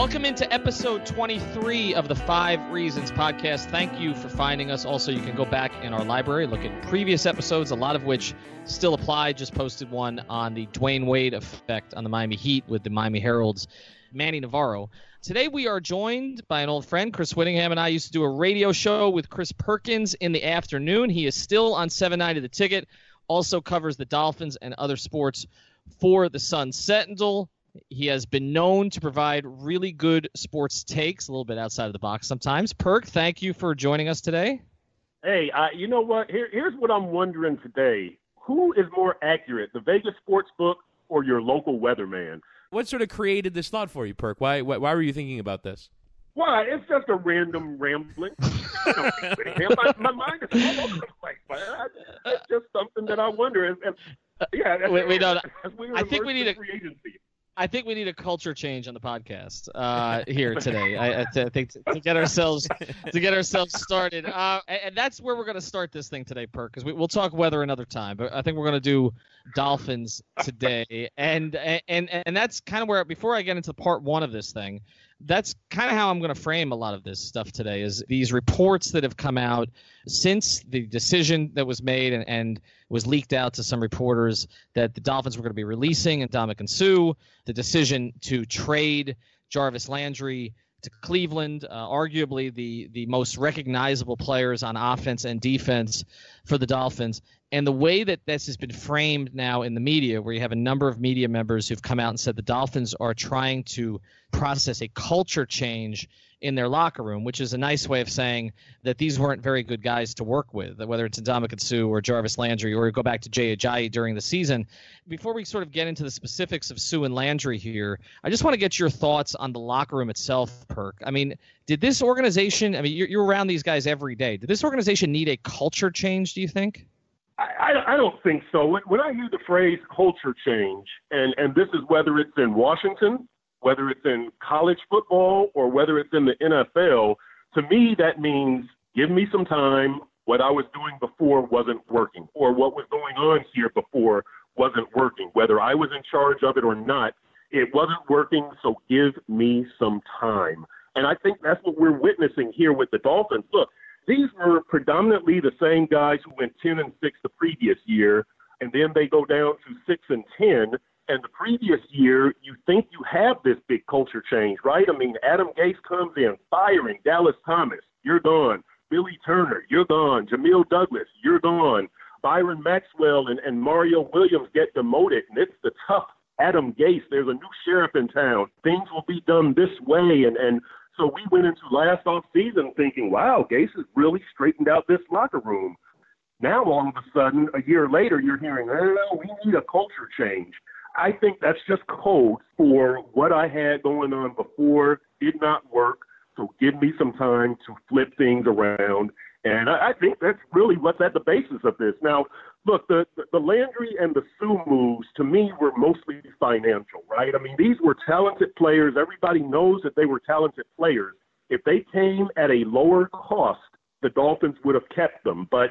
Welcome into episode 23 of the Five Reasons podcast. Thank you for finding us. Also, you can go back in our library, look at previous episodes, a lot of which still apply. Just posted one on the Dwyane Wade effect on the Miami Heat with the Miami Herald's Manny Navarro. Today we are joined by an old friend. Chris Whittingham and I used to do a radio show with Chris Perkins in the afternoon. He is still on 790 The Ticket, also covers the Dolphins and other sports for the Sun Sentinel. He has been known to provide really good sports takes, a little bit outside of the box sometimes. Perk, thank you for joining us today. Hey, uh, you know what? Here, here's what I'm wondering today: Who is more accurate, the Vegas sports book or your local weatherman? What sort of created this thought for you, Perk? Why, why, why were you thinking about this? Why? It's just a random rambling. my, my mind is all over the place. Man. It's just something that I wonder. And, and yeah, we, we don't. we I think we need a free agency. I think we need a culture change on the podcast uh, here today. I, I think to, to, get ourselves to get ourselves started, uh, and, and, that's where we're going to start this thing today, Perk. Because we, will talk weather another time, but I think we're going to do Dolphins today, and and and that's kind of where before I get into part one of this thing, that's kind of how I'm going to frame a lot of this stuff today. Is these reports that have come out since the decision that was made and, and was leaked out to some reporters that the Dolphins were going to be releasing and Ndamukong Suh, the decision to trade Jarvis Landry to Cleveland, uh, arguably the the most recognizable players on offense and defense for the Dolphins. And the way that this has been framed now in the media, where you have a number of media members who've come out and said the Dolphins are trying to process a culture change in their locker room, which is a nice way of saying that these weren't very good guys to work with, whether it's Ndamukong Suh or Jarvis Landry, or go back to Jay Ajayi during the season. Before we sort of get into the specifics of Suh and Landry here, I just want to get your thoughts on the locker room itself, Perk. I mean, did this organization, I mean, you're, you're around these guys every day, did this organization need a culture change, do you think? I, I, don't think so. When, when I hear the phrase culture change, and, and this is whether it's in Washington whether it's in college football or whether it's in the NFL, to me, that means give me some time. What I was doing before wasn't working, or what was going on here before wasn't working. Whether I was in charge of it or not, it wasn't working, so give me some time. And I think that's what we're witnessing here with the Dolphins. Look, these were predominantly the same guys who went 10 and 6 the previous year, and then they go down to 6 and 10 and the previous year, you think you have this big culture change, right? I mean, Adam Gase comes in firing Dallas Thomas, you're gone. Billy Turner, you're gone. Jamil Douglas, you're gone. Byron Maxwell and, and Mario Williams get demoted, and it's the tough Adam Gase. There's a new sheriff in town. Things will be done this way, and and so we went into last off season thinking, wow, Gase has really straightened out this locker room. Now all of a sudden, a year later, you're hearing, oh, we need a culture change. I think that's just code for what I had going on before did not work. So give me some time to flip things around. And I, I think that's really what's at the basis of this. Now, look, the, the Landry and the Suh moves to me were mostly financial, right? I mean, these were talented players. Everybody knows that they were talented players. If they came at a lower cost, the Dolphins would have kept them. But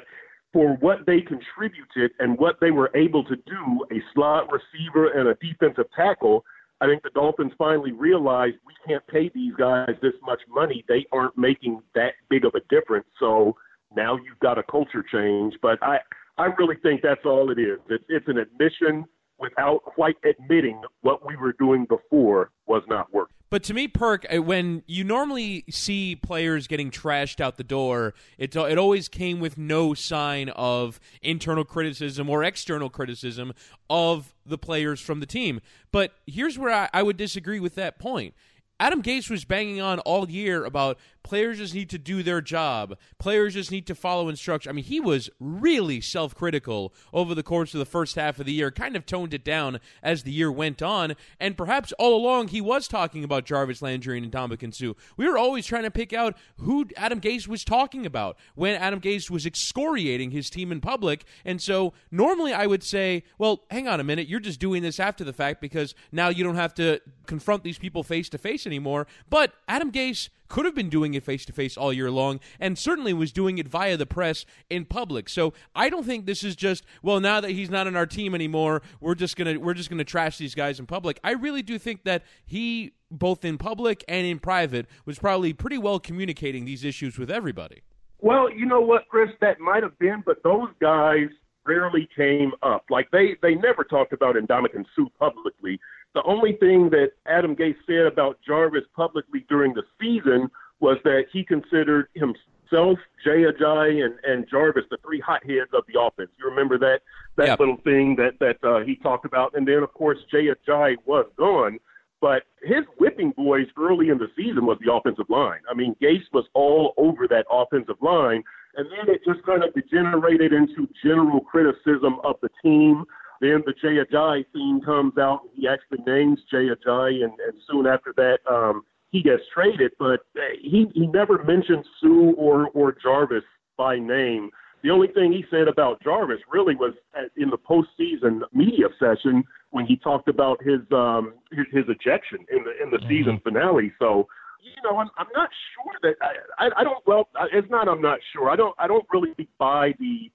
for what they contributed and what they were able to do, a slot receiver and a defensive tackle, I think the Dolphins finally realized we can't pay these guys this much money. They aren't making that big of a difference. So now you've got a culture change. But I, I really think that's all it is. It's, it's an admission without quite admitting what we were doing before was not working. But to me, Perk, uh, when you normally see players getting trashed out the door, it it always came with no sign of internal criticism or external criticism of the players from the team. But here's where I, I would disagree with that point. Adam Gase was banging on all year about players just need to do their job. Players just need to follow instructions. I mean, he was really self critical over the course of the first half of the year, kind of toned it down as the year went on. And perhaps all along, he was talking about Jarvis Landry and Ndamukong Suh. We were always trying to pick out who Adam Gase was talking about when Adam Gase was excoriating his team in public. And so normally I would say, well, hang on a minute, you're just doing this after the fact because now you don't have to confront these people face to face anymore. But Adam Gase could have been doing it face to face all year long and certainly was doing it via the press in public. So I don't think this is just well now that he's not on our team anymore, we're just going to we're just going to trash these guys in public. I really do think that he both in public and in private, was probably pretty well communicating these issues with everybody. Well, you know what, Chris, that might have been, but those guys rarely came up. Like they they never talked about Ndamukong Suh publicly. The only thing that Adam Gase said about Jarvis publicly during the season was that he considered himself, Jay Ajayi, and, and Jarvis the three hotheads of the offense. You remember that that yep. little thing that that uh, he talked about, and then of course Jay Ajayi was gone. But his whipping boys early in the season was the offensive line. I mean, Gase was all over that offensive line, and then it just kind of degenerated into general criticism of the team. Then the Jay Ajayi scene comes out. He actually names Jay Ajayi, and, and soon after that, um, he gets traded. But he he never mentioned Suh or or Jarvis by name. The only thing he said about Jarvis really was in the postseason media session when he talked about his um his, his ejection in the in the mm-hmm. season finale. So you know, I'm I'm not sure that I I, I don't well it's not I'm not sure. I don't I don't really buy the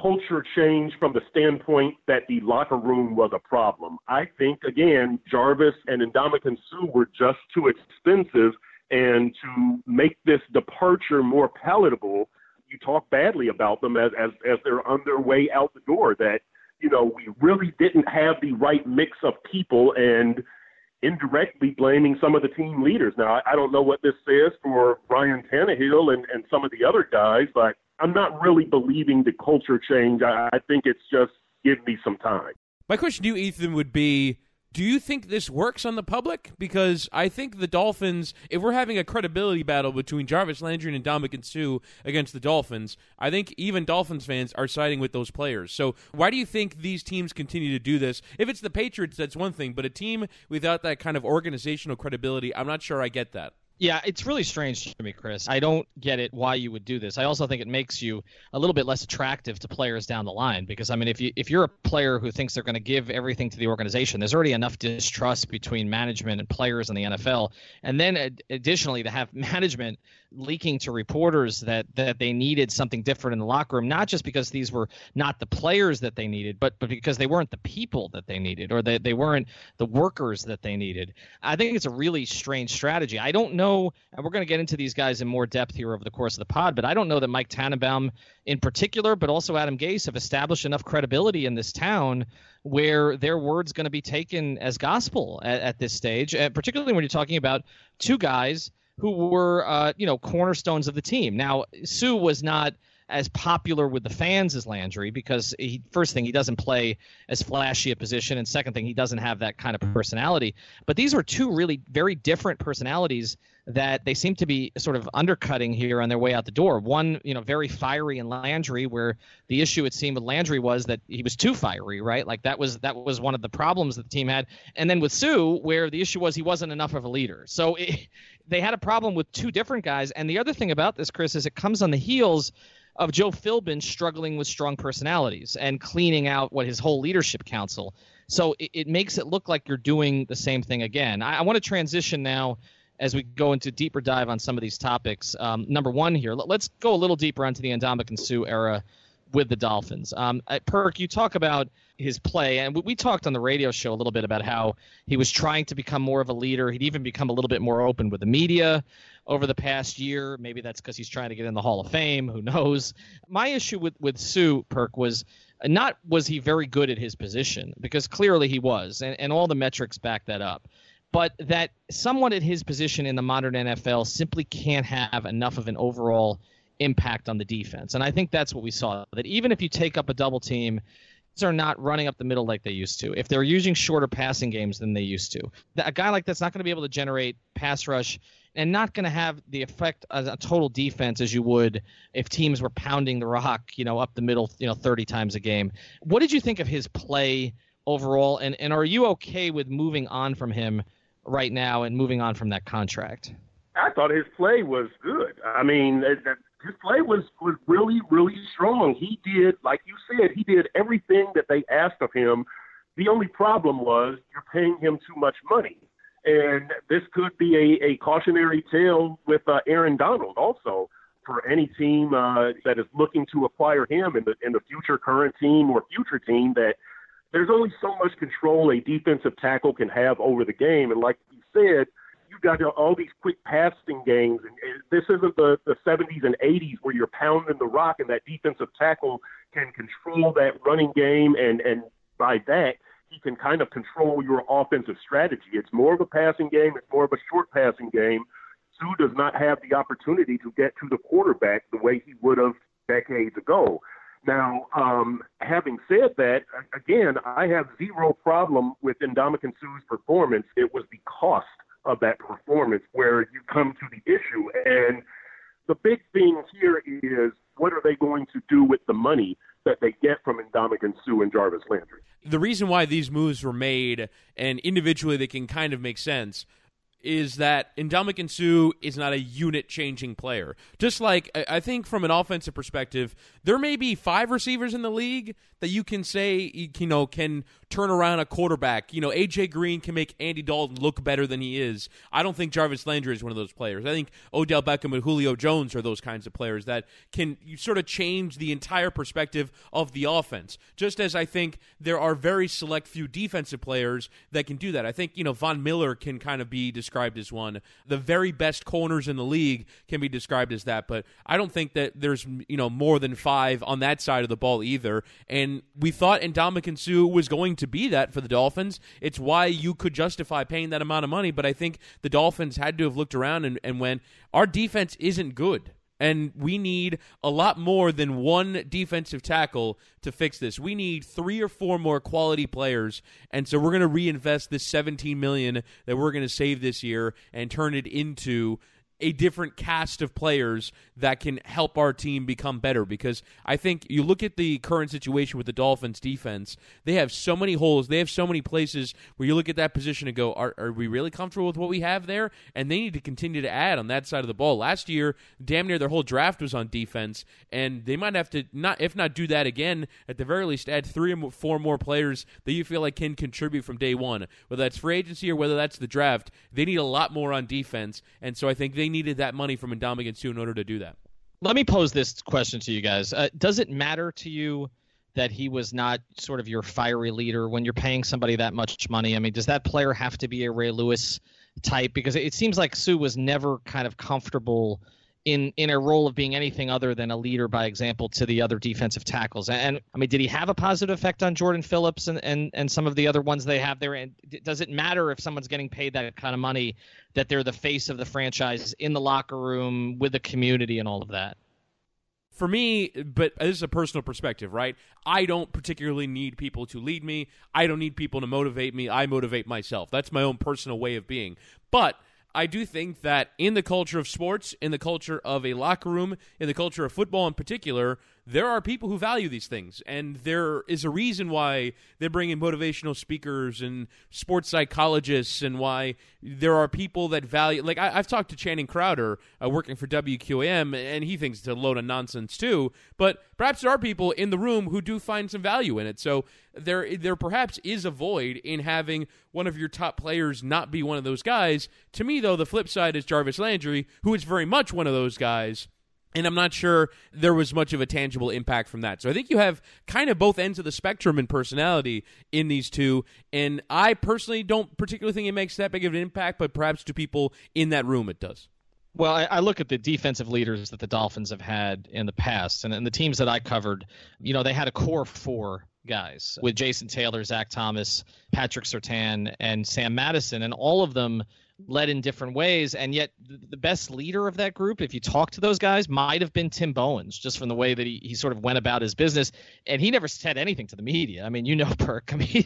culture change from the standpoint that the locker room was a problem. I think again Jarvis and Ndamukong Suh were just too expensive and to make this departure more palatable, you talk badly about them as as as they're on their way out the door that you know, we really didn't have the right mix of people and indirectly blaming some of the team leaders. Now, I, I don't know what this says for Ryan Tannehill and, and some of the other guys, but I'm not really believing the culture change. I, I think it's just give me some time. My question to you, Ethan, would be do you think this works on the public? Because I think the Dolphins, if we're having a credibility battle between Jarvis Landry and Ndamukong Suh against the Dolphins, I think even Dolphins fans are siding with those players. So why do you think these teams continue to do this? If it's the Patriots, that's one thing, but a team without that kind of organizational credibility, I'm not sure I get that. Yeah, it's really strange to me, Chris. I don't get it why you would do this. I also think it makes you a little bit less attractive to players down the line because I mean, if you if you're a player who thinks they're going to give everything to the organization, there's already enough distrust between management and players in the NFL, and then additionally to have management leaking to reporters that that they needed something different in the locker room, not just because these were not the players that they needed, but but because they weren't the people that they needed or they, they weren't the workers that they needed. I think it's a really strange strategy. I don't know, and we're going to get into these guys in more depth here over the course of the pod, but I don't know that Mike Tannenbaum in particular, but also Adam Gase have established enough credibility in this town where their word's going to be taken as gospel at, at this stage, uh, particularly when you're talking about two guys – who were uh, you know cornerstones of the team. Now Suh was not as popular with the fans as Landry because he first thing he doesn't play as flashy a position and second thing he doesn't have that kind of personality. But these were two really very different personalities that they seem to be sort of undercutting here on their way out the door. One, you know, very fiery in Landry, where the issue it seemed with Landry was that he was too fiery, right? Like that was that was one of the problems that the team had. And then with Suh, where the issue was he wasn't enough of a leader. So it, they had a problem with two different guys. And the other thing about this, Chris, is it comes on the heels of Joe Philbin struggling with strong personalities and cleaning out what his whole leadership council. So it, it makes it look like you're doing the same thing again. I, I want to transition now as we go into deeper dive on some of these topics. Um, number one here, let, us go a little deeper onto the Ndamukong Suh era with the Dolphins. Um, Perk, you talk about his play, and we, we talked on the radio show a little bit about how he was trying to become more of a leader. He'd even become a little bit more open with the media over the past year. Maybe that's because he's trying to get in the Hall of Fame. Who knows? My issue with with Suh Perk was not was he very good at his position because clearly he was, and, and all the metrics back that up. But that someone at his position in the modern NFL simply can't have enough of an overall impact on the defense. And I think that's what we saw. That even if you take up a double team, are not running up the middle like they used to. If they're using shorter passing games than they used to, a guy like that's not going to be able to generate pass rush and not going to have the effect as a total defense as you would if teams were pounding the rock, you know, up the middle, you know, 30 times a game. What did you think of his play overall? And and are you okay with moving on from him right now and moving on from that contract? I thought his play was good. I mean, his play was was really really strong. He did, like you said, he did everything that they asked of him. The only problem was you're paying him too much money, and this could be a, a cautionary tale with uh, Aaron Donald also for any team uh, that is looking to acquire him in the in the future current team or future team that there's only so much control a defensive tackle can have over the game, and like you said you got all these quick passing games, and this isn't the the 70s and 80s where you're pounding the rock and that defensive tackle can control that running game, and and by that he can kind of control your offensive strategy. It's more of a passing game. It's more of a short passing game. Suh does not have the opportunity to get to the quarterback the way he would have decades ago. Now, um, having said that, again, I have zero problem with Ndamukong Suh's performance. It was the cost of that performance where you come to the issue. And the big thing here is what are they going to do with the money that they get from Ndamukong Suh and Jarvis Landry? The reason why these moves were made, and individually they can kind of make sense, is that Ndamukong Suh is not a unit changing player. Just like I think from an offensive perspective, there may be five receivers in the league that you can say you know can turn around a quarterback. You know, AJ Green can make Andy Dalton look better than he is. I don't think Jarvis Landry is one of those players. I think Odell Beckham and Julio Jones are those kinds of players that can sort of change the entire perspective of the offense. Just as I think there are very select few defensive players that can do that. I think, you know, Von Miller can kind of be described as one. The very best corners in the league can be described as that, but I don't think that there's, you know, more than 5 on that side of the ball either. And we thought Ndamukong Suh was going to to be that for the Dolphins. It's why you could justify paying that amount of money. But I think the Dolphins had to have looked around and, and went, our defense isn't good. And we need a lot more than one defensive tackle to fix this. We need three or four more quality players, and so we're going to reinvest this 17 million that we're going to save this year and turn it into a different cast of players that can help our team become better because I think you look at the current situation with the Dolphins defense, they have so many holes, they have so many places where you look at that position and go, are, are we really comfortable with what we have there? And they need to continue to add on that side of the ball. Last year, damn near their whole draft was on defense, and they might have to not if not do that again, at the very least add three or four more players that you feel like can contribute from day one. Whether that's free agency or whether that's the draft, they need a lot more on defense, and so I think they needed that money from Ndamukong Suh in order to do that. Let me pose this question to you guys. Uh, does it matter to you that he was not sort of your fiery leader when you're paying somebody that much money? I mean, does that player have to be a Ray Lewis type? Because it seems like Suh was never kind of comfortable – in in a role of being anything other than a leader by example to the other defensive tackles. And, I mean, did he have a positive effect on Jordan Phillips and, and, and some of the other ones they have there? And does it matter if someone's getting paid that kind of money that they're the face of the franchise in the locker room with the community and all of that? For me, but this is a personal perspective, right? I don't particularly need people to lead me. I don't need people to motivate me. I motivate myself. That's my own personal way of being. But I do think that in the culture of sports, in the culture of a locker room, in the culture of football in particular, there are people who value these things, and there is a reason why they bring in motivational speakers and sports psychologists, and why there are people that value. Like I, have talked to Channing Crowder, uh, working for WQAM, and he thinks it's a load of nonsense too. But perhaps there are people in the room who do find some value in it. So there, there perhaps is a void in having one of your top players not be one of those guys. To me, though, the flip side is Jarvis Landry, who is very much one of those guys and I'm not sure there was much of a tangible impact from that. So I think you have kind of both ends of the spectrum in personality in these two. And I personally don't particularly think it makes that big of an impact, but perhaps to people in that room it does. Well, I, I, look at the defensive leaders that the Dolphins have had in the past, and, and the teams that I covered, you know, they had a core four guys with Jason Taylor, Zach Thomas, Patrick Surtain, and Sam Madison, and all of them led in different ways. And yet, the best leader of that group, if you talk to those guys, might have been Tim Bowens, just from the way that he, he sort of went about his business. And he never said anything to the media. I mean, you know, Perk. I mean,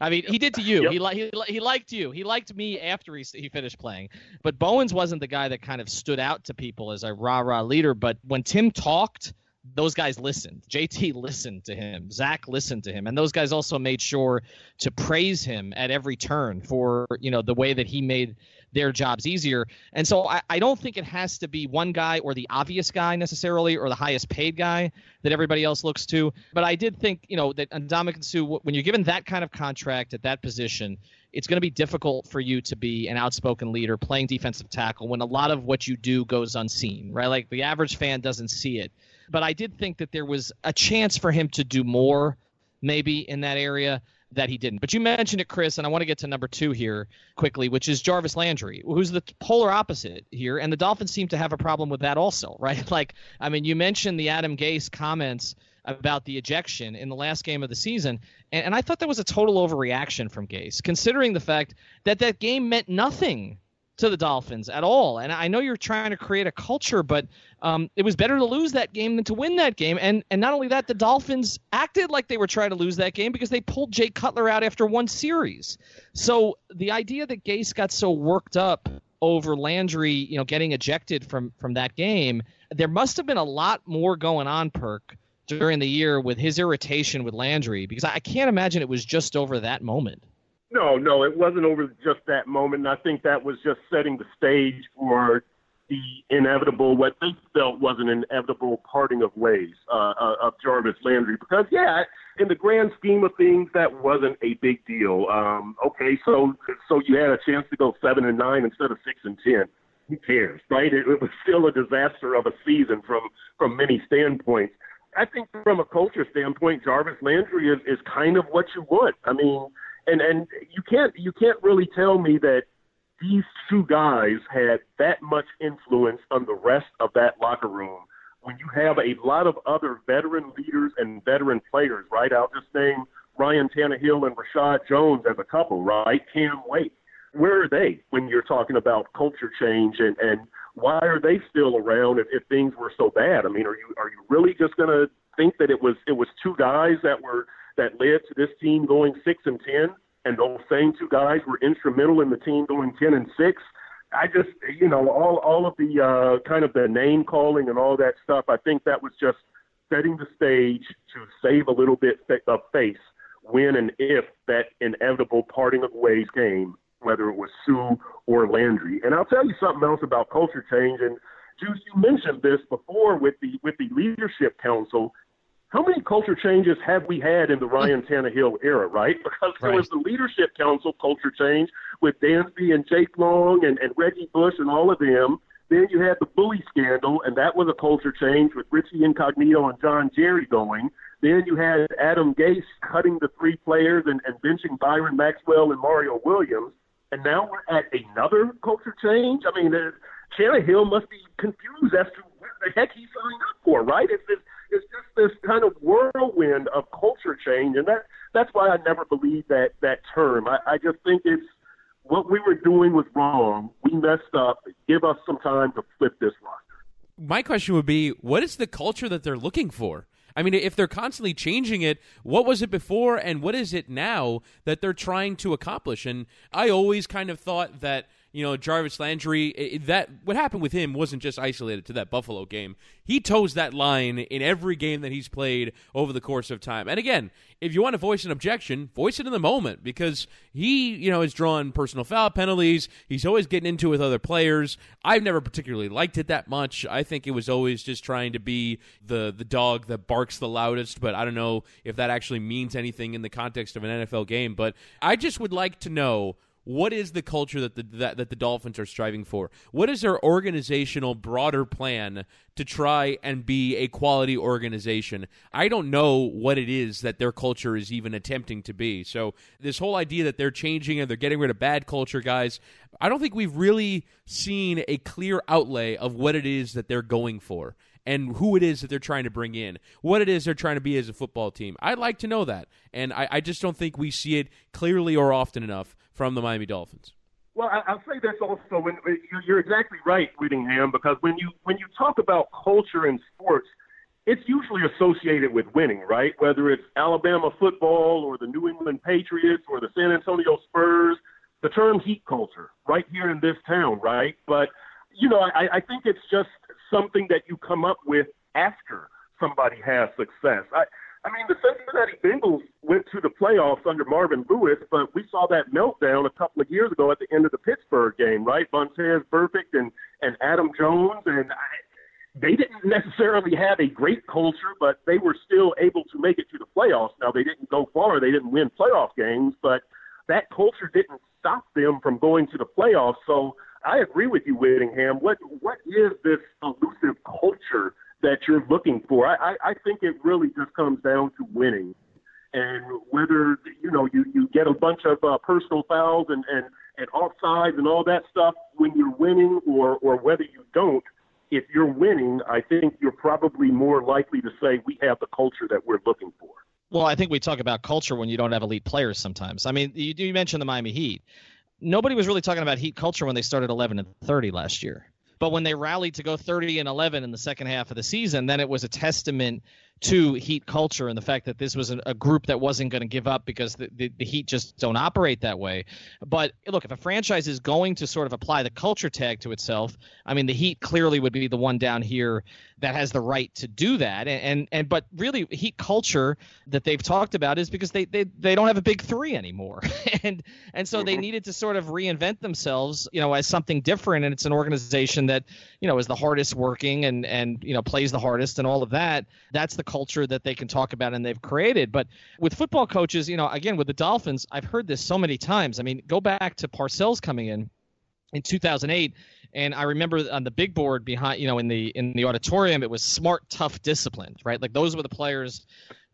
I mean, he did to you. Yep. He, li- he he liked you. He liked me after he he finished playing. But Bowens wasn't the guy that kind of stood out to people as a rah rah leader. But when Tim talked those guys listened. JT listened to him. Zach listened to him, and those guys also made sure to praise him at every turn for you know the way that he made their jobs easier. And so I, I don't think it has to be one guy or the obvious guy necessarily or the highest paid guy that everybody else looks to. But I did think, you know, that Ndamukong Suh, when you're given that kind of contract at that position, it's going to be difficult for you to be an outspoken leader playing defensive tackle when a lot of what you do goes unseen, right? Like the average fan doesn't see it. But I did think that there was a chance for him to do more maybe in that area that he didn't. But you mentioned it, Chris, and I want to get to number two here quickly, which is Jarvis Landry, who's the polar opposite here. And the Dolphins seem to have a problem with that also, right? Like, I mean, you mentioned the Adam Gase comments about the ejection in the last game of the season. And, and I thought that was a total overreaction from Gase, considering the fact that that game meant nothing to the Dolphins at all. And I know you're trying to create a culture, but um, it was better to lose that game than to win that game. And and not only that, the Dolphins acted like they were trying to lose that game because they pulled Jay Cutler out after one series. So the idea that Gase got so worked up over Landry, you know, getting ejected from from that game, there must have been a lot more going on, Perk, during the year with his irritation with Landry because I can't imagine it was just over that moment. No, no, it wasn't over just that moment. And I think that was just setting the stage for the inevitable, what they felt was an inevitable parting of ways uh, uh, of Jarvis Landry. Because, yeah, in the grand scheme of things, that wasn't a big deal. Um, okay, so so you had a chance to go seven and nine instead of six and ten. Who cares, right? It, it was still a disaster of a season from from many standpoints. I think from a culture standpoint, Jarvis Landry is, is kind of what you want. I mean, and and you can't you can't really tell me that these two guys had that much influence on the rest of that locker room when you have a lot of other veteran leaders and veteran players, right? I'll just name Ryan Tannehill and Reshad Jones as a couple, right? Cam Wake. Where are they when you're talking about culture change and, and why are they still around if, if things were so bad? I mean, are you are you really just gonna think that it was it was two guys that were that led to this team going six and ten, and those same two guys were instrumental in the team going ten and six. I just, you know, all all of the uh, kind of the name calling and all that stuff. I think that was just setting the stage to save a little bit of face when and if that inevitable parting of ways came, whether it was Suh or Landry. And I'll tell you something else about culture change. And Juice, you mentioned this before with the with the leadership council how many culture changes have we had in the Ryan Tannehill era, right? Because there was the leadership council culture change with Dansby and Jake Long and, and Reggie Bush and all of them. Then you had the bully scandal, and that was a culture change with Richie Incognito and John Jerry going. Then you had Adam Gase cutting the three players and, and benching Byron Maxwell and Mario Williams. And now we're at another culture change. I mean, uh, Tannehill must be confused as to what the heck he signed up for, right? It's, it's it's just this kind of whirlwind of culture change, and that that's why I never believed that that term. I, I just think it's what we were doing was wrong. We messed up. Give us some time to flip this roster. My question would be, what is the culture that they're looking for? I mean, if they're constantly changing it, what was it before and what is it now that they're trying to accomplish? And I always kind of thought that you know, Jarvis Landry, that what happened with him wasn't just isolated to that Buffalo game. He toes that line in every game that he's played over the course of time. And again, if you want to voice an objection, voice it in the moment because he, you know, has drawn personal foul penalties. He's always getting into it with other players. I've never particularly liked it that much. I think it was always just trying to be the the dog that barks the loudest, but I don't know if that actually means anything in the context of an NFL game, but I just would like to know what is the culture that the that, that the Dolphins are striving for? What is their organizational broader plan to try and be a quality organization? I don't know what it is that their culture is even attempting to be. So this whole idea that they're changing and they're getting rid of bad culture guys, I don't think we've really seen a clear outlay of what it is that they're going for and who it is that they're trying to bring in, what it is they're trying to be as a football team. I'd like to know that, and I, I just don't think we see it clearly or often enough from the Miami Dolphins. Well, I'll say this also. When uh, you're exactly right, Whittingham, because when you when you talk about culture in sports, it's usually associated with winning, right? Whether it's Alabama football or the New England Patriots or the San Antonio Spurs, the term heat culture, right here in this town, right? But you know, I, I think it's just something that you come up with after somebody has success. I, I mean, the Cincinnati Bengals went to the playoffs under Marvin Lewis, but we saw that meltdown a couple of years ago at the end of the Pittsburgh game, right? Vontaze Burfict and and Adam Jones, and I, they didn't necessarily have a great culture, but they were still able to make it to the playoffs. Now they didn't go far; they didn't win playoff games, but that culture didn't stop them from going to the playoffs. So I agree with you, Whittingham. What what is this elusive culture? that you're looking for. I, I, I think it really just comes down to winning. and whether you know you you get a bunch of uh, personal fouls and and and offsides and all that stuff when you're winning, or or whether you don't. If you're winning, I think you're probably more likely to say we have the culture that we're looking for. Well, I think we talk about culture when you don't have elite players sometimes. I mean, you, you mentioned the Miami Heat. Nobody was really talking about Heat culture when they started 11 and 30 last year. But when they rallied to go 30 and 11 in the second half of the season, then it was a testament to Heat culture and the fact that this was a, a group that wasn't going to give up because the, the, the, Heat just don't operate that way. But look, if a franchise is going to sort of apply the culture tag to itself, I mean, the Heat clearly would be the one down here that has the right to do that. And and, and but really, Heat culture that they've talked about is because they they, they don't have a big three anymore, and and so they mm-hmm. needed to sort of reinvent themselves, you know, as something different. And it's an organization that you know is the hardest working and and you know plays the hardest and all of that. That's the culture that they can talk about and they've created. But with football coaches, you know, again with the Dolphins, I've heard this so many times. I mean, go back to Parcells coming in in 2008 and I remember on the big board behind, you know, in the in the auditorium, it was smart, tough, disciplined, right? Like those were the players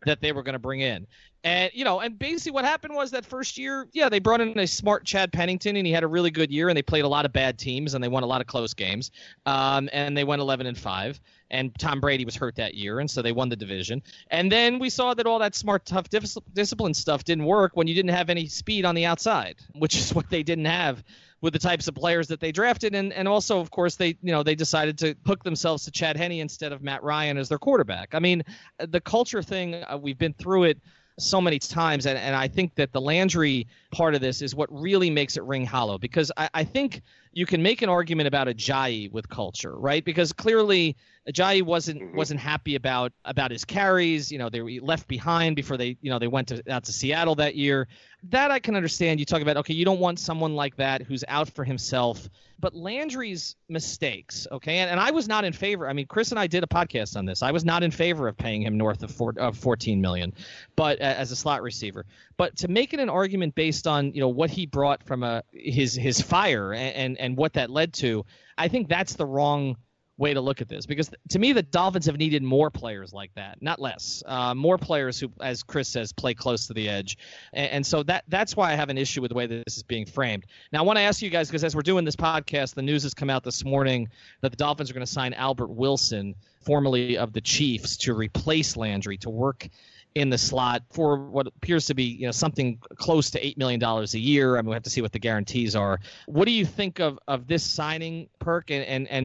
that they were going to bring in. And you know, and basically what happened was that first year, yeah, they brought in a smart Chad Pennington, and he had a really good year, and they played a lot of bad teams, and they won a lot of close games, um, and they went 11 and five. And Tom Brady was hurt that year, and so they won the division. And then we saw that all that smart, tough, dis- discipline stuff didn't work when you didn't have any speed on the outside, which is what they didn't have with the types of players that they drafted, and and also of course they you know they decided to hook themselves to Chad Henne instead of Matt Ryan as their quarterback. I mean, the culture thing Uh, we've been through it so many times. And, and I think that the Landry part of this is what really makes it ring hollow because I, I think you can make an argument about Ajayi with culture, right? Because clearly Ajayi wasn't mm-hmm. wasn't happy about about his carries. You know, they were left behind before they you know they went to, out to Seattle that year. That I can understand. You talk about okay, you don't want someone like that who's out for himself. But Landry's mistakes, okay, and, and I was not in favor. I mean, Chris and I did a podcast on this. I was not in favor of paying him north of, four, of 14 million, but uh, as a slot receiver. But to make it an argument based on you know what he brought from a his his fire and, and, and what that led to, I think that's the wrong way to look at this because to me the Dolphins have needed more players like that, not less. Uh, more players who, as Chris says, play close to the edge, and, and, so that that's why I have an issue with the way this is being framed. Now I want to ask you guys because as we're doing this podcast, the news has come out this morning that the Dolphins are going to sign Albert Wilson, formerly of the Chiefs, to replace Landry to work in the slot for what appears to be you know something close to eight million dollars a year. I mean, we have to see what the guarantees are. What do you think of of this signing, Perk, and and, and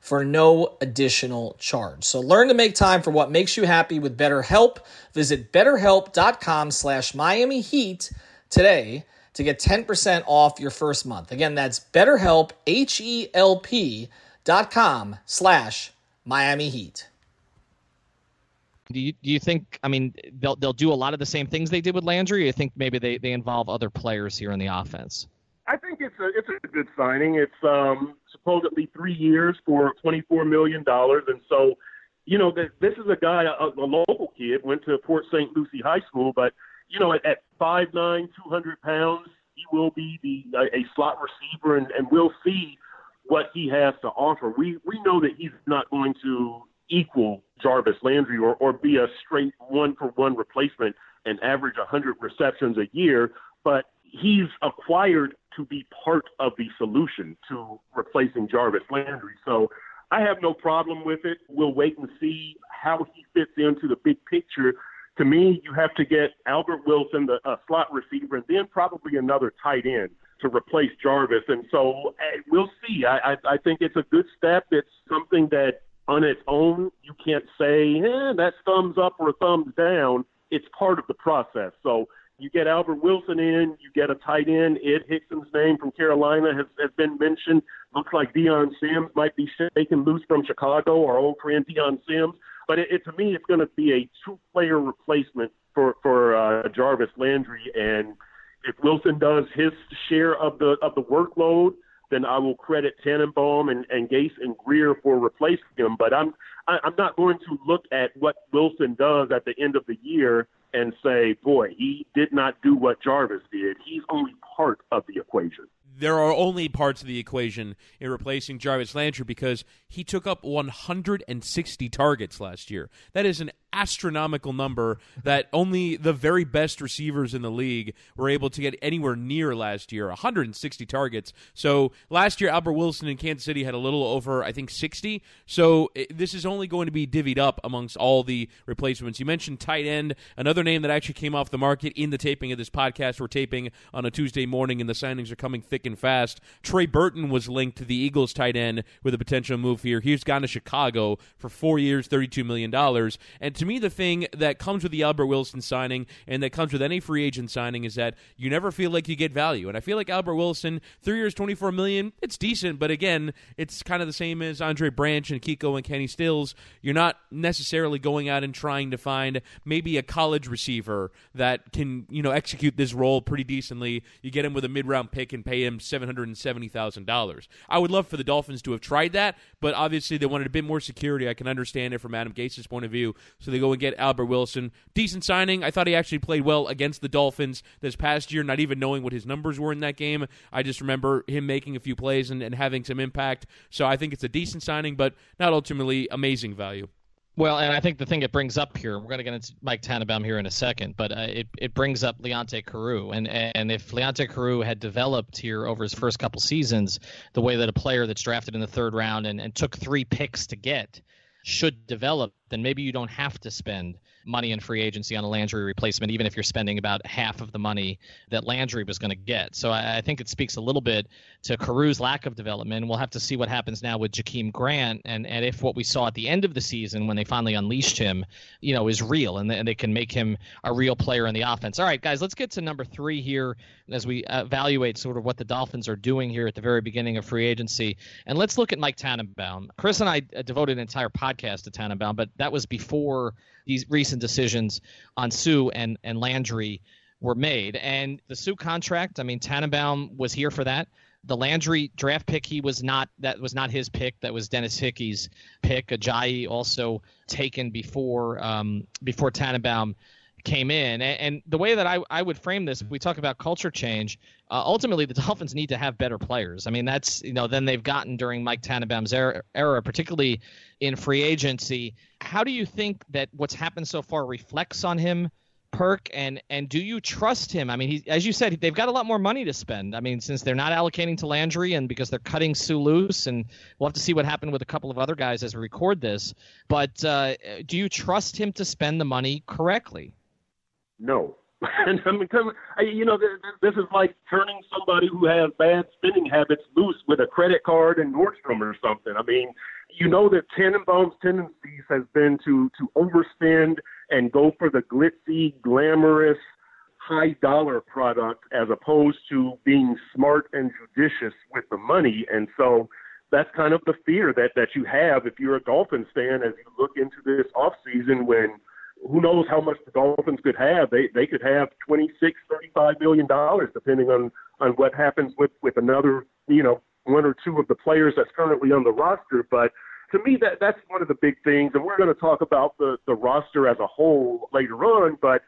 for no additional charge. So learn to make time for what makes you happy with BetterHelp. Visit betterhelp.com slash Miami Heat today to get 10% off your first month. Again, that's betterhelp, H-E-L-P dot com slash Miami Heat. Do you, do you think, I mean, they'll, they'll do a lot of the same things they did with Landry, or you think maybe they, they involve other players here in the offense? I think it's a it's a good signing. It's um, supposedly three years for twenty four million dollars, and so you know this, this is a guy, a, a local kid, went to Port St. Lucie High School, but you know at, at five nine, two hundred pounds, he will be the a, a slot receiver, and, and we'll see what he has to offer. We we know that he's not going to equal Jarvis Landry or, or be a straight one for one replacement and average 100 receptions a year, but he's acquired to be part of the solution to replacing Jarvis Landry. So I have no problem with it. We'll wait and see how he fits into the big picture. To me, you have to get Albert Wilson, the uh, slot receiver, and then probably another tight end to replace Jarvis. And so hey, we'll see. I, I, I think it's a good step. It's something that on its own you can't say eh, that's thumbs up or thumbs down. It's part of the process. So you get Albert Wilson in, you get a tight end. Ed Dickson's name from Carolina has, has been mentioned. Looks like Dion Sims might be shaken loose from Chicago, our old friend Dion Sims. But it, it, to me, it's going to be a two-player replacement for for uh, Jarvis Landry. And if Wilson does his share of the of the workload, then I will credit Tannenbaum and, and Gase and Grier for replacing him. But I'm I, I'm not going to look at what Wilson does at the end of the year and say, boy, he did not do what Jarvis did. He's only part of the equation there are only parts of the equation in replacing Jarvis Landry because he took up 160 targets last year. That is an astronomical number that only the very best receivers in the league were able to get anywhere near last year 160 targets. So last year, Albert Wilson in Kansas City had a little over, I think, 60. So this is only going to be divvied up amongst all the replacements. You mentioned tight end, another name that actually came off the market in the taping of this podcast. We're taping on a Tuesday morning, and the signings are coming thick and fast. Trey Burton was linked to the Eagles tight end with a potential move here. He's gone to Chicago for four years, $32 million. And to me, the thing that comes with the Albert Wilson signing and that comes with any free agent signing is that you never feel like you get value. And I feel like Albert Wilson, three years, twenty four million, it's decent, but again, it's kind of the same as Andre Branch and Kiko and Kenny Stills. You're not necessarily going out and trying to find maybe a college receiver that can, you know, execute this role pretty decently. You get him with a mid round pick and pay him seven hundred and seventy thousand dollars. I would love for the Dolphins to have tried that, but obviously they wanted a bit more security. I can understand it from Adam Gase's point of view. So they go and get Albert Wilson. Decent signing. I thought he actually played well against the Dolphins this past year, not even knowing what his numbers were in that game. I just remember him making a few plays and, and having some impact. So I think it's a decent signing, but not ultimately amazing value. Well, and I think the thing it brings up here, we're going to get into Mike Tannenbaum here in a second, but uh, it, it brings up Leonte Carroo. And, and if Leonte Carroo had developed here over his first couple seasons the way that a player that's drafted in the third round and, and took three picks to get should develop, then maybe you don't have to spend money in free agency on a Landry replacement, even if you're spending about half of the money that Landry was going to get. So I, I, think it speaks a little bit to Carroo's lack of development. We'll have to see what happens now with Jakeem Grant and, and if what we saw at the end of the season when they finally unleashed him, you know, is real and, and they can make him a real player in the offense. All right, guys, let's get to number three here as we evaluate sort of what the Dolphins are doing here at the very beginning of free agency. And let's look at Mike Tannenbaum. Chris and I uh, devoted an entire podcast to Tannenbaum, but that was before these recent decisions on Suh and, and Landry were made. And the Suh contract, I mean, Tannenbaum was here for that. The Landry draft pick, he was not. That was not his pick. That was Dennis Hickey's pick. Ajayi also taken before um, before Tannenbaum came in. And, and, the way that I, I would frame this, we talk about culture change. Uh, ultimately, the Dolphins need to have better players. I mean, that's you know than they've gotten during Mike Tannenbaum's era, era, particularly in free agency. How do you think that what's happened so far reflects on him? Perk and and do you trust him? I mean, he, as you said, they've got a lot more money to spend. I mean, since they're not allocating to Landry and because they're cutting Suh loose, and we'll have to see what happened with a couple of other guys as we record this. But uh, do you trust him to spend the money correctly? No. and I mean, come, you know, this is like turning somebody who has bad spending habits loose with a credit card and Nordstrom or something. I mean, you know that Tannenbaum's tendencies has been to to overspend and go for the glitzy, glamorous, high dollar product as opposed to being smart and judicious with the money. And so that's kind of the fear that that you have if you're a Dolphins fan as you look into this off season when who knows how much the Dolphins could have. They they could have twenty six, thirty five million dollars, depending on on what happens with with another, you know, one or two of the players that's currently on the roster. But to me, that that's one of the big things, and we're going to talk about the the roster as a whole later on. But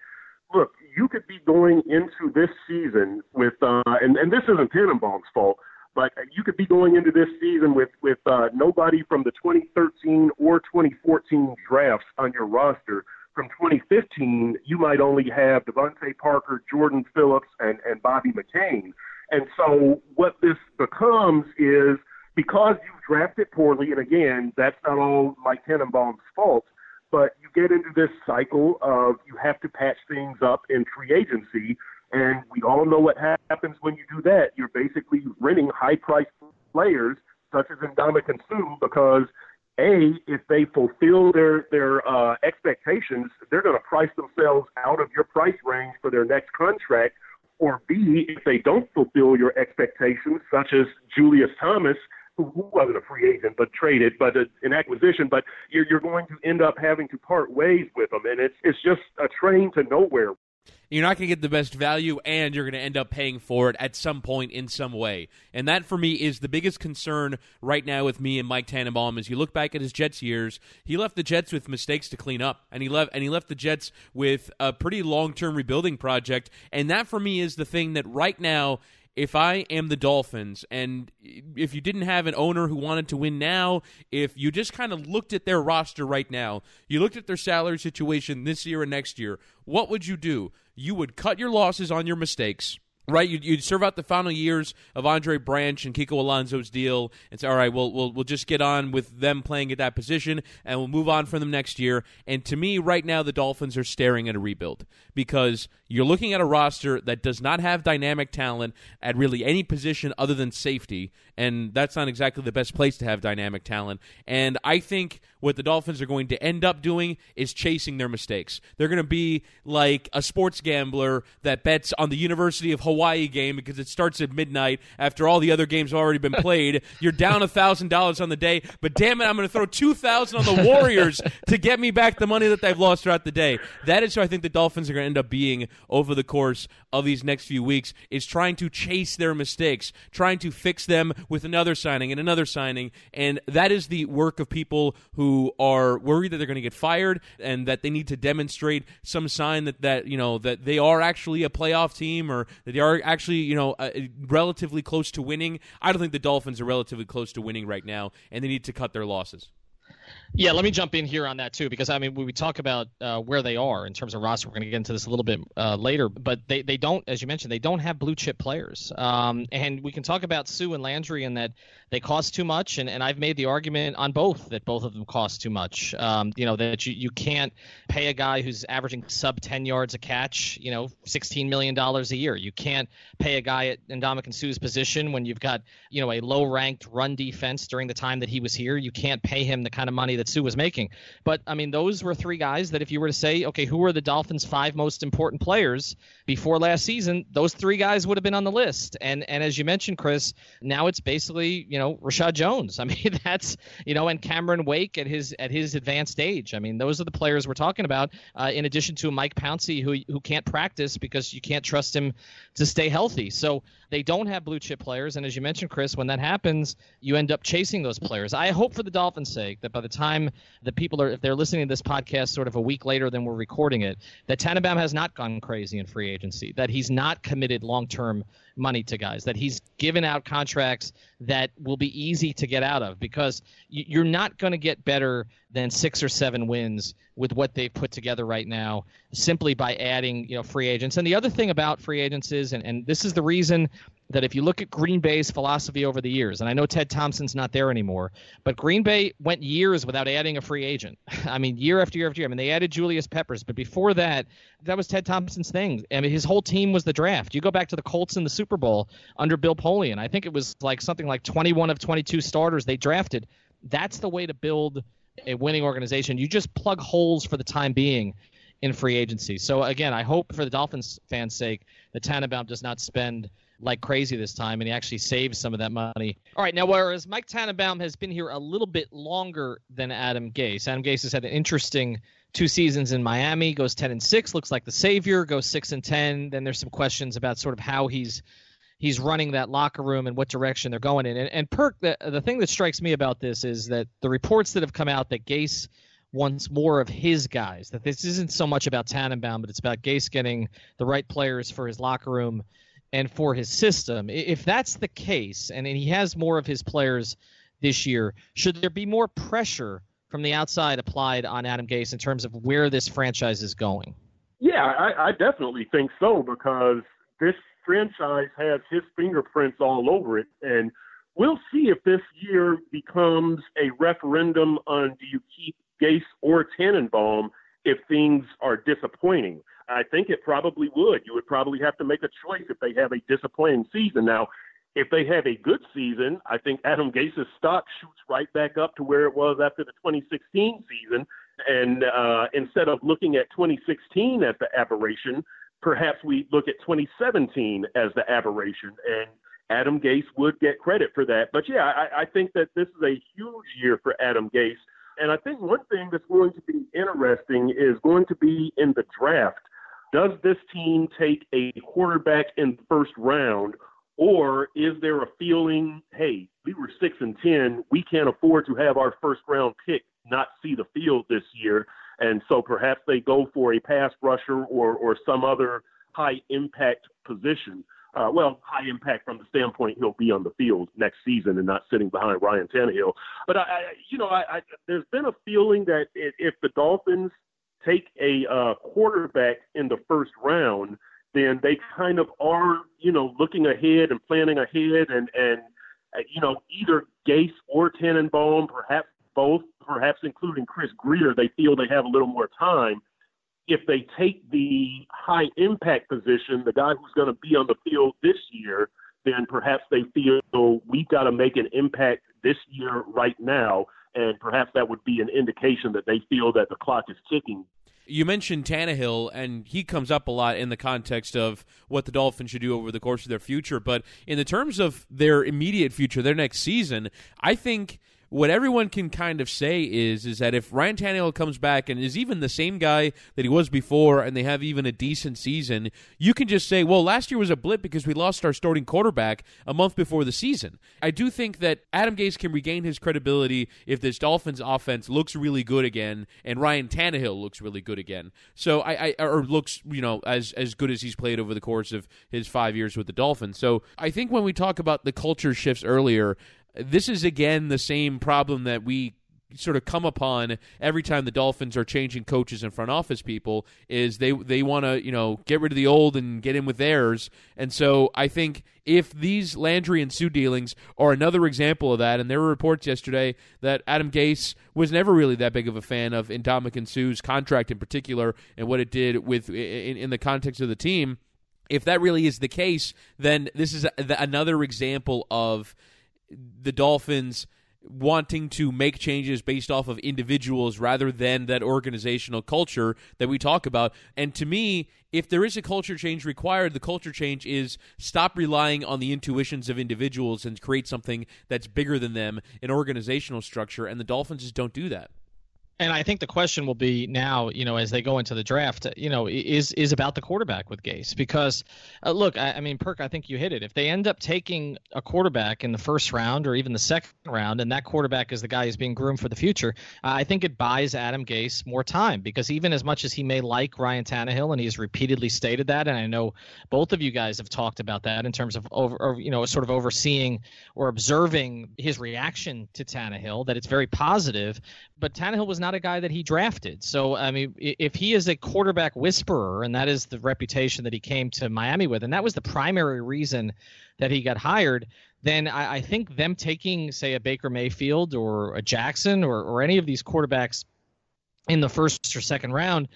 look, you could be going into this season with, uh, and and this isn't Tannenbaum's fault. But you could be going into this season with with uh, nobody from the 2013 or 2014 drafts on your roster from 2015, you might only have DeVante Parker, Jordan Phillips, and, and Bobby McCain. And so what this becomes is because you've drafted poorly, and again, that's not all Mike Tannenbaum's fault, but you get into this cycle of you have to patch things up in free agency And we all know what happens when you do that. You're basically renting high priced players such as Ndamukong Suh because a, if they fulfill their their uh, expectations, they're going to price themselves out of your price range for their next contract. Or B, if they don't fulfill your expectations, such as Julius Thomas, who, wasn't a free agent but traded, but a, an acquisition, but you're, you're going to end up having to part ways with them, and it's it's just a train to nowhere. You're not going to get the best value, and you're going to end up paying for it at some point in some way. And that, for me, is the biggest concern right now with me and Mike Tannenbaum. As you look back at his Jets years, he left the Jets with mistakes to clean up, and he left and he left the Jets with a pretty long term rebuilding project. And that, for me, is the thing that right now if I am the Dolphins and if you didn't have an owner who wanted to win now, if you just kind of looked at their roster right now, you looked at their salary situation this year and next year, what would you do? You would cut your losses on your mistakes right? You'd, you'd, serve out the final years of Andre Branch and Kiko Alonso's deal and say, all right, we'll, we'll, we'll just get on with them playing at that position and we'll move on from them next year. And to me, right now, the Dolphins are staring at a rebuild because you're looking at a roster that does not have dynamic talent at really any position other than safety. And that's not exactly the best place to have dynamic talent. And I think what the Dolphins are going to end up doing is chasing their mistakes. They're going to be like a sports gambler that bets on the University of Hawaii Hawaii game because it starts at midnight after all the other games have already been played. You're down a thousand dollars on the day, but damn it, I'm going to throw two thousand on the Warriors to get me back the money that they've lost throughout the day. That is who I think the Dolphins are going to end up being over the course of these next few weeks. Is trying to chase their mistakes, trying to fix them with another signing and another signing, and that is the work of people who are worried that they're going to get fired and that they need to demonstrate some sign that that you know that they are actually a playoff team or that they are are actually, you know, uh, relatively close to winning. I don't think the Dolphins are relatively close to winning right now, and they need to cut their losses. Yeah, let me jump in here on that too, because I mean, we talk about uh, where they are in terms of roster, we're going to get into this a little bit uh, later. But they, they don't, as you mentioned, they don't have blue chip players. Um, and we can talk about Suh and Landry and that they cost too much. And, and I've made the argument on both that both of them cost too much. Um, you know that you, you can't pay a guy who's averaging sub 10 yards a catch, you know, 16 million dollars a year. You can't pay a guy at Ndamukong Suh's position when you've got you know a low ranked run defense during the time that he was here. You can't pay him the kind of money that Suh was making. But I mean, those were three guys that if you were to say, okay, who were the Dolphins' five most important players before last season, those three guys would have been on the list. And and as you mentioned, Chris, now it's basically you know Reshad Jones. I mean, that's you know, and Cameron Wake at his at his advanced age. I mean, those are the players we're talking about. Uh, in addition to Mike Pouncey, who who can't practice because you can't trust him to stay healthy. So they don't have blue chip players, and as you mentioned, Chris, when that happens, you end up chasing those players. I hope for the Dolphins' sake that by the time the people are, if they're listening to this podcast sort of a week later than we're recording it, that Tannenbaum has not gone crazy in free agency, that he's not committed long term money to guys, that he's given out contracts that will be easy to get out of because you're not going to get better than six or seven wins with what they've put together right now simply by adding you know free agents. And the other thing about free agents is, and, and this is the reason that if you look at Green Bay's philosophy over the years, and I know Ted Thompson's not there anymore, but Green Bay went years without adding a free agent. I mean, year after year after year. I mean, they added Julius Peppers, but before that, that was Ted Thompson's thing. I mean, his whole team was the draft. You go back to the Colts in the Super Bowl under Bill Polian. I think it was like something like 21 of 22 starters they drafted. That's the way to build a winning organization. You just plug holes for the time being in free agency. So again, I hope for the Dolphins fans' sake that Tannenbaum does not spend – like crazy this time, and he actually saves some of that money. All right, now whereas Mike Tannenbaum has been here a little bit longer than Adam Gase, Adam Gase has had an interesting two seasons in Miami. Goes ten and six, looks like the savior. Goes six and ten. Then there's some questions about sort of how he's he's running that locker room and what direction they're going in. And, and Perk, the, the thing that strikes me about this is that the reports that have come out that Gase wants more of his guys. That this isn't so much about Tannenbaum, but it's about Gase getting the right players for his locker room and for his system. If that's the case, and he has more of his players this year, should there be more pressure from the outside applied on Adam Gase in terms of where this franchise is going? Yeah, I, I definitely think so because this franchise has his fingerprints all over it. And we'll see if this year becomes a referendum on do you keep Gase or Tannenbaum if things are disappointing. I think it probably would. You would probably have to make a choice if they have a disappointing season. Now, if they have a good season, I think Adam Gase's stock shoots right back up to where it was after the 2016 season. And uh, instead of looking at 2016 as the aberration, perhaps we look at 2017 as the aberration. And Adam Gase would get credit for that. But yeah, I, I think that this is a huge year for Adam Gase. And I think one thing that's going to be interesting is going to be in the draft. Does this team take a quarterback in the first round, or is there a feeling, hey, we were six and ten, we can't afford to have our first round pick not see the field this year, and so perhaps they go for a pass rusher or or some other high impact position uh, well, high impact from the standpoint he'll be on the field next season and not sitting behind Ryan Tannehill. But I, I you know, I, I, there's been a feeling that if the Dolphins take a uh, quarterback in the first round, then they kind of are, you know, looking ahead and planning ahead, and and uh, you know, either Gase or Tannenbaum, perhaps both, perhaps including Chris Grier, they feel they have a little more time if they take the high impact position, the guy who's going to be on the field this year, then perhaps they feel we've got to make an impact this year right now. And perhaps that would be an indication that they feel that the clock is ticking. You mentioned Tannehill, and he comes up a lot in the context of what the Dolphins should do over the course of their future. But in the terms of their immediate future, their next season, I think what everyone can kind of say is is that if Ryan Tannehill comes back and is even the same guy that he was before, and they have even a decent season, you can just say, well, last year was a blip because we lost our starting quarterback a month before the season. I do think that Adam Gase can regain his credibility if this Dolphins offense looks really good again, and Ryan Tannehill looks really good again. So I, I or looks you know as as good as he's played over the course of his five years with the Dolphins. So I think when we talk about the culture shifts earlier, this is again the same problem that we sort of come upon every time the Dolphins are changing coaches and front office people is they they want to you know get rid of the old and get in with theirs. And so I think if these Landry and Suh dealings are another example of that and there were reports yesterday that Adam Gase was never really that big of a fan of Ndamukong Suh's contract in particular and what it did with in, in the context of the team. If that really is the case then this is another example of the Dolphins wanting to make changes based off of individuals rather than that organizational culture that we talk about. And to me, if there is a culture change required, the culture change is stop relying on the intuitions of individuals and create something that's bigger than them, an organizational structure. And the Dolphins just don't do that. And I think the question will be now, you know, as they go into the draft, you know, is is about the quarterback with Gase because, uh, look, I, I, mean, Perk, I think you hit it. If they end up taking a quarterback in the first round or even the second round, and that quarterback is the guy who's being groomed for the future, uh, I think it buys Adam Gase more time because even as much as he may like Ryan Tannehill, and he's repeatedly stated that, and I know both of you guys have talked about that in terms of over, or, you know, sort of overseeing or observing his reaction to Tannehill, that it's very positive. But Tannehill was not not a guy that he drafted. So, I mean, if he is a quarterback whisperer, and that is the reputation that he came to Miami with, and that was the primary reason that he got hired, then I, I think them taking, say, a Baker Mayfield or a Jackson or, or any of these quarterbacks in the first or second round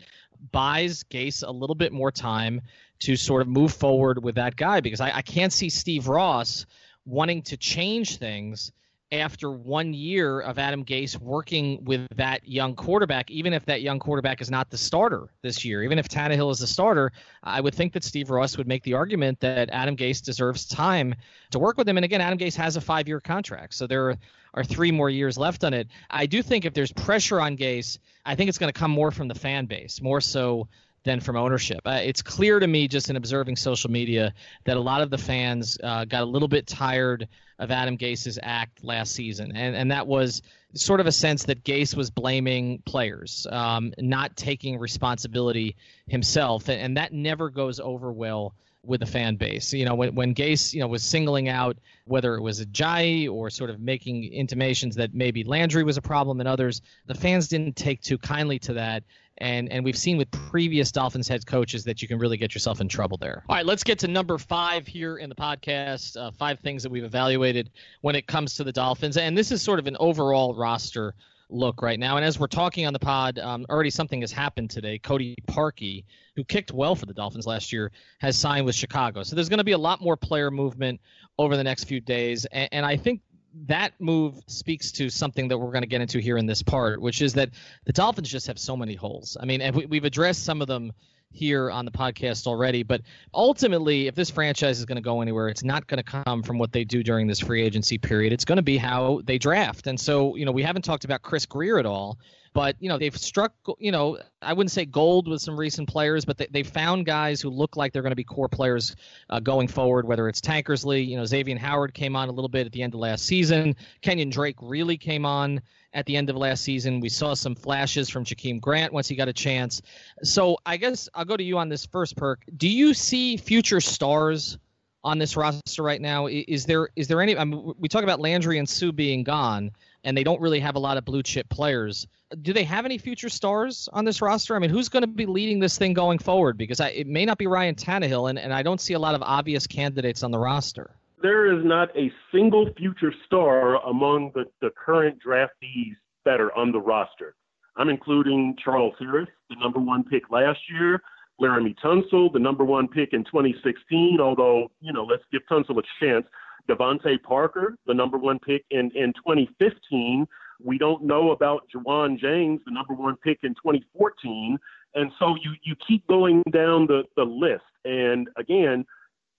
buys Gase a little bit more time to sort of move forward with that guy because I, I can't see Steve Ross wanting to change things after one year of Adam Gase working with that young quarterback, even if that young quarterback is not the starter this year, even if Tannehill is the starter, I would think that Steve Ross would make the argument that Adam Gase deserves time to work with him. And again, Adam Gase has a five year contract. So there are three more years left on it. I do think if there's pressure on Gase, I think it's going to come more from the fan base, more so than from ownership. Uh, it's clear to me, just in observing social media, that a lot of the fans uh, got a little bit tired of Adam Gase's act last season, and and that was sort of a sense that Gase was blaming players, um, not taking responsibility himself, and, and that never goes over well with the fan base. You know, when when Gase, you know, was singling out whether it was Ajayi or sort of making intimations that maybe Landry was a problem and others, the fans didn't take too kindly to that. And and we've seen with previous Dolphins head coaches that you can really get yourself in trouble there. All right, let's get to number five here in the podcast. Uh, five things that we've evaluated when it comes to the Dolphins, and this is sort of an overall roster look right now. And as we're talking on the pod, um, already something has happened today. Cody Parkey, who kicked well for the Dolphins last year, has signed with Chicago. So there's going to be a lot more player movement over the next few days. And, and I think that move speaks to something that we're going to get into here in this part, which is that the Dolphins just have so many holes. I mean, and we, we've addressed some of them here on the podcast already. But ultimately, if this franchise is going to go anywhere, it's not going to come from what they do during this free agency period. It's going to be how they draft. And so, you know, we haven't talked about Chris Grier at all. But you know they've struck, you know, I wouldn't say gold with some recent players, but they, they found guys who look like they're going to be core players uh, going forward. Whether it's Tankersley, you know, Xavier Howard came on a little bit at the end of last season. Kenyon Drake really came on at the end of last season. We saw some flashes from Jakeem Grant once he got a chance. So I guess I'll go to you on this first perk. Do you see future stars on this roster right now? Is there is there any? I mean, we talk about Landry and Suh being gone, and they don't really have a lot of blue chip players. Do they have any future stars on this roster? I mean, who's going to be leading this thing going forward? Because I, it may not be Ryan Tannehill, and, and I don't see a lot of obvious candidates on the roster there is not a single future star among the, the current draftees that are on the roster. I'm including Charles Harris, the number one pick last year, Laremy Tunsil, the number one pick in 2016, although, you know, let's give Tunsil a chance. DeVante Parker, the number one pick in, in 2015. We don't know about Ja'Wuan James, the number one pick in 2014. And so you, you keep going down the, the list. And again,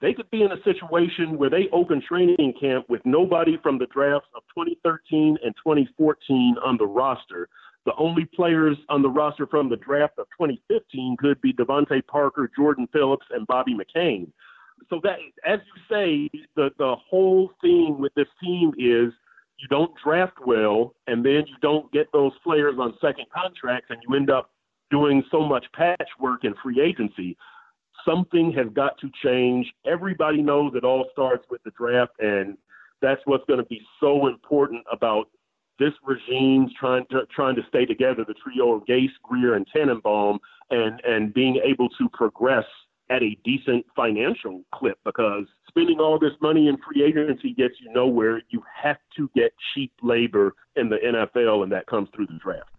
they could be in a situation where they open training camp with nobody from the drafts of 2013 and 2014 on the roster. The only players on the roster from the draft of 2015 could be DeVante Parker, Jordan Phillips, and Bobby McCain. So that, as you say, the the whole thing with this team is you don't draft well, and then you don't get those players on second contracts, and you end up doing so much patchwork in free agency something has got to change. Everybody knows it all starts with the draft, and that's what's going to be so important about this regime trying to trying to stay together, the trio of Gase, Grier, and Tannenbaum, and and being able to progress at a decent financial clip because spending all this money in free agency gets you nowhere. You have to get cheap labor in the NFL, and that comes through the draft.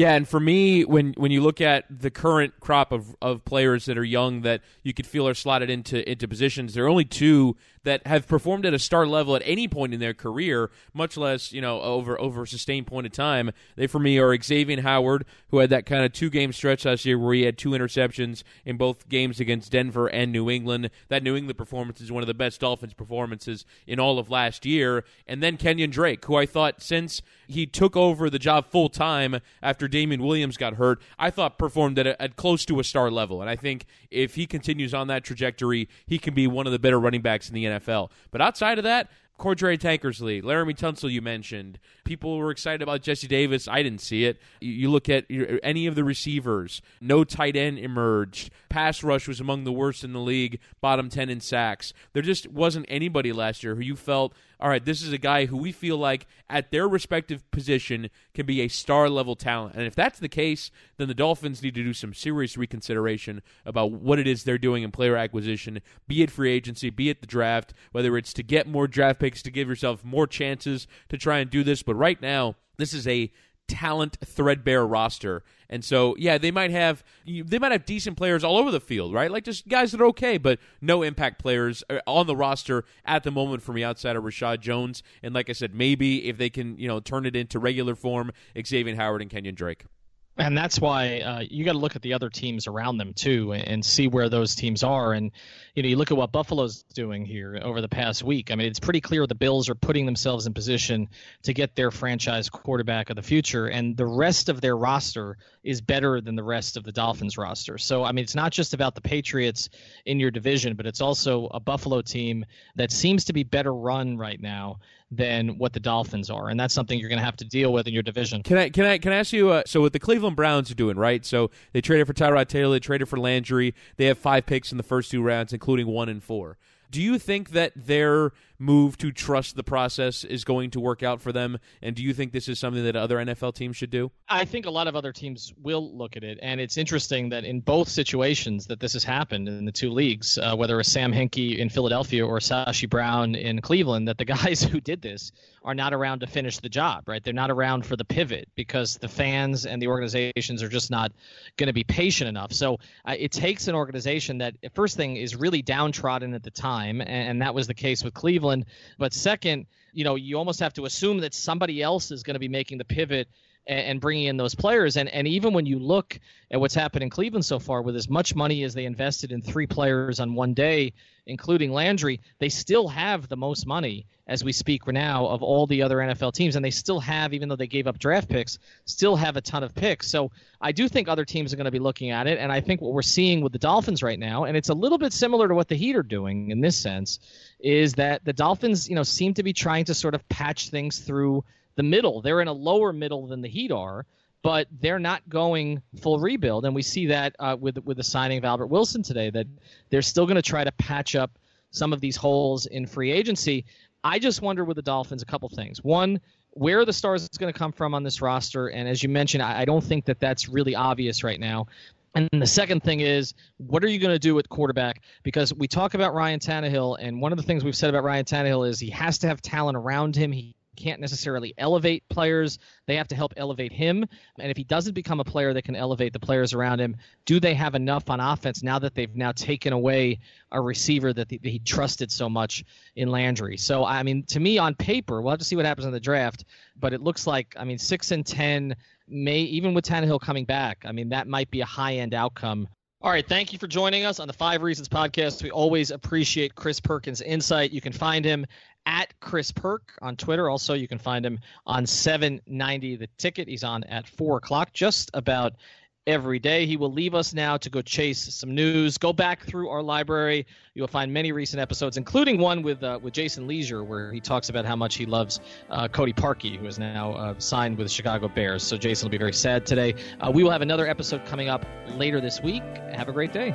Yeah, and for me, when when you look at the current crop of, of players that are young that you could feel are slotted into into positions, there are only two that have performed at a star level at any point in their career, much less you know over over a sustained point of time. They for me are Xavier Howard, who had that kind of two game stretch last year where he had two interceptions in both games against Denver and New England. That New England performance is one of the best Dolphins performances in all of last year. And then Kenyon Drake, who I thought since he took over the job full time after Damien Williams got hurt, I thought performed at, a, at close to a star level. And I think if he continues on that trajectory, he can be one of the better running backs in the NFL. But outside of that, Cordrea Tankersley, Laremy Tunsil, you mentioned. People were excited about Jesse Davis. I didn't see it. You look at any of the receivers, no tight end emerged. Pass rush was among the worst in the league, bottom 10 in sacks. There just wasn't anybody last year who you felt all right, this is a guy who we feel like at their respective position can be a star level talent. And if that's the case, then the Dolphins need to do some serious reconsideration about what it is they're doing in player acquisition, be it free agency, be it the draft, whether it's to get more draft picks to give yourself more chances to try and do this. But right now, this is a talent threadbare roster. And so, yeah, they might have they might have decent players all over the field, right? Like just guys that are okay, but no impact players uh, on the roster at the moment for me outside of Reshad Jones. And like I said, maybe if they can, you know, turn it into regular form, Xavier Howard and Kenyon Drake. And that's why uh, you got to look at the other teams around them too, and, and, see where those teams are. And you know, you look at what Buffalo's doing here over the past week. I mean, it's pretty clear the Bills are putting themselves in position to get their franchise quarterback of the future, and the rest of their roster is better than the rest of the Dolphins roster. So, I mean, it's not just about the Patriots in your division, but it's also a Buffalo team that seems to be better run right now than what the Dolphins are, and that's something you're going to have to deal with in your division. Can I can I can I ask you? Uh, so what the Cleveland Browns are doing, right? So they traded for Tyrod Taylor, they traded for Landry. They have five picks in the first two rounds, including one and four. Do you think that they're move to trust the process is going to work out for them? And do you think this is something that other NFL teams should do? I think a lot of other teams will look at it, and it's interesting that in both situations that this has happened in the two leagues, uh, whether it's Sam Hinkie in Philadelphia or Sashi Brown in Cleveland, that the guys who did this are not around to finish the job, right? They're not around for the pivot because the fans and the organizations are just not going to be patient enough. So uh, it takes an organization that, first thing, is really downtrodden at the time, and, and that was the case with Cleveland. But second, you know, you almost have to assume that somebody else is going to be making the pivot and, bringing in those players. And and even when you look at what's happened in Cleveland so far, with as much money as they invested in three players on one day, including Landry, they still have the most money as we speak now of all the other NFL teams, and they still have, even though they gave up draft picks, still have a ton of picks. So I do think other teams are going to be looking at it, and I think what we're seeing with the Dolphins right now, and it's a little bit similar to what the Heat are doing in this sense, is that the Dolphins, you know, seem to be trying to sort of patch things through the middle. They're in a lower middle than the Heat are, but they're not going full rebuild, and we see that uh, with with the signing of Albert Wilson today. That they're still going to try to patch up some of these holes in free agency. I just wonder with the Dolphins a couple things. One, where are the stars going to come from on this roster? And as you mentioned, I, I don't think that that's really obvious right now. And the second thing is, what are you going to do with quarterback? Because we talk about Ryan Tannehill, and one of the things we've said about Ryan Tannehill is he has to have talent around him. He can't necessarily elevate players. They have to help elevate him. And if he doesn't become a player that can elevate the players around him, do they have enough on offense now that they've now taken away a receiver that, he trusted so much in Landry? So, I mean, to me, on paper, we'll have to see what happens in the draft. But it looks like, I mean, six and ten may even with Tannehill coming back. I mean, that might be a high end outcome all right, thank you for joining us on the Five Reasons podcast. We always appreciate Chris Perkins' insight. You can find him at Chris Perk on Twitter. Also, you can find him on 790 The Ticket. He's on at 4 o'clock, just about every day. He will leave us now to go chase some news. Go back through our library. You will find many recent episodes, including one with uh, with Jason Lieser, where he talks about how much he loves uh, Cody Parkey, who is now uh, signed with the Chicago Bears. So Jason will be very sad today. Uh, we will have another episode coming up later this week. Have a great day.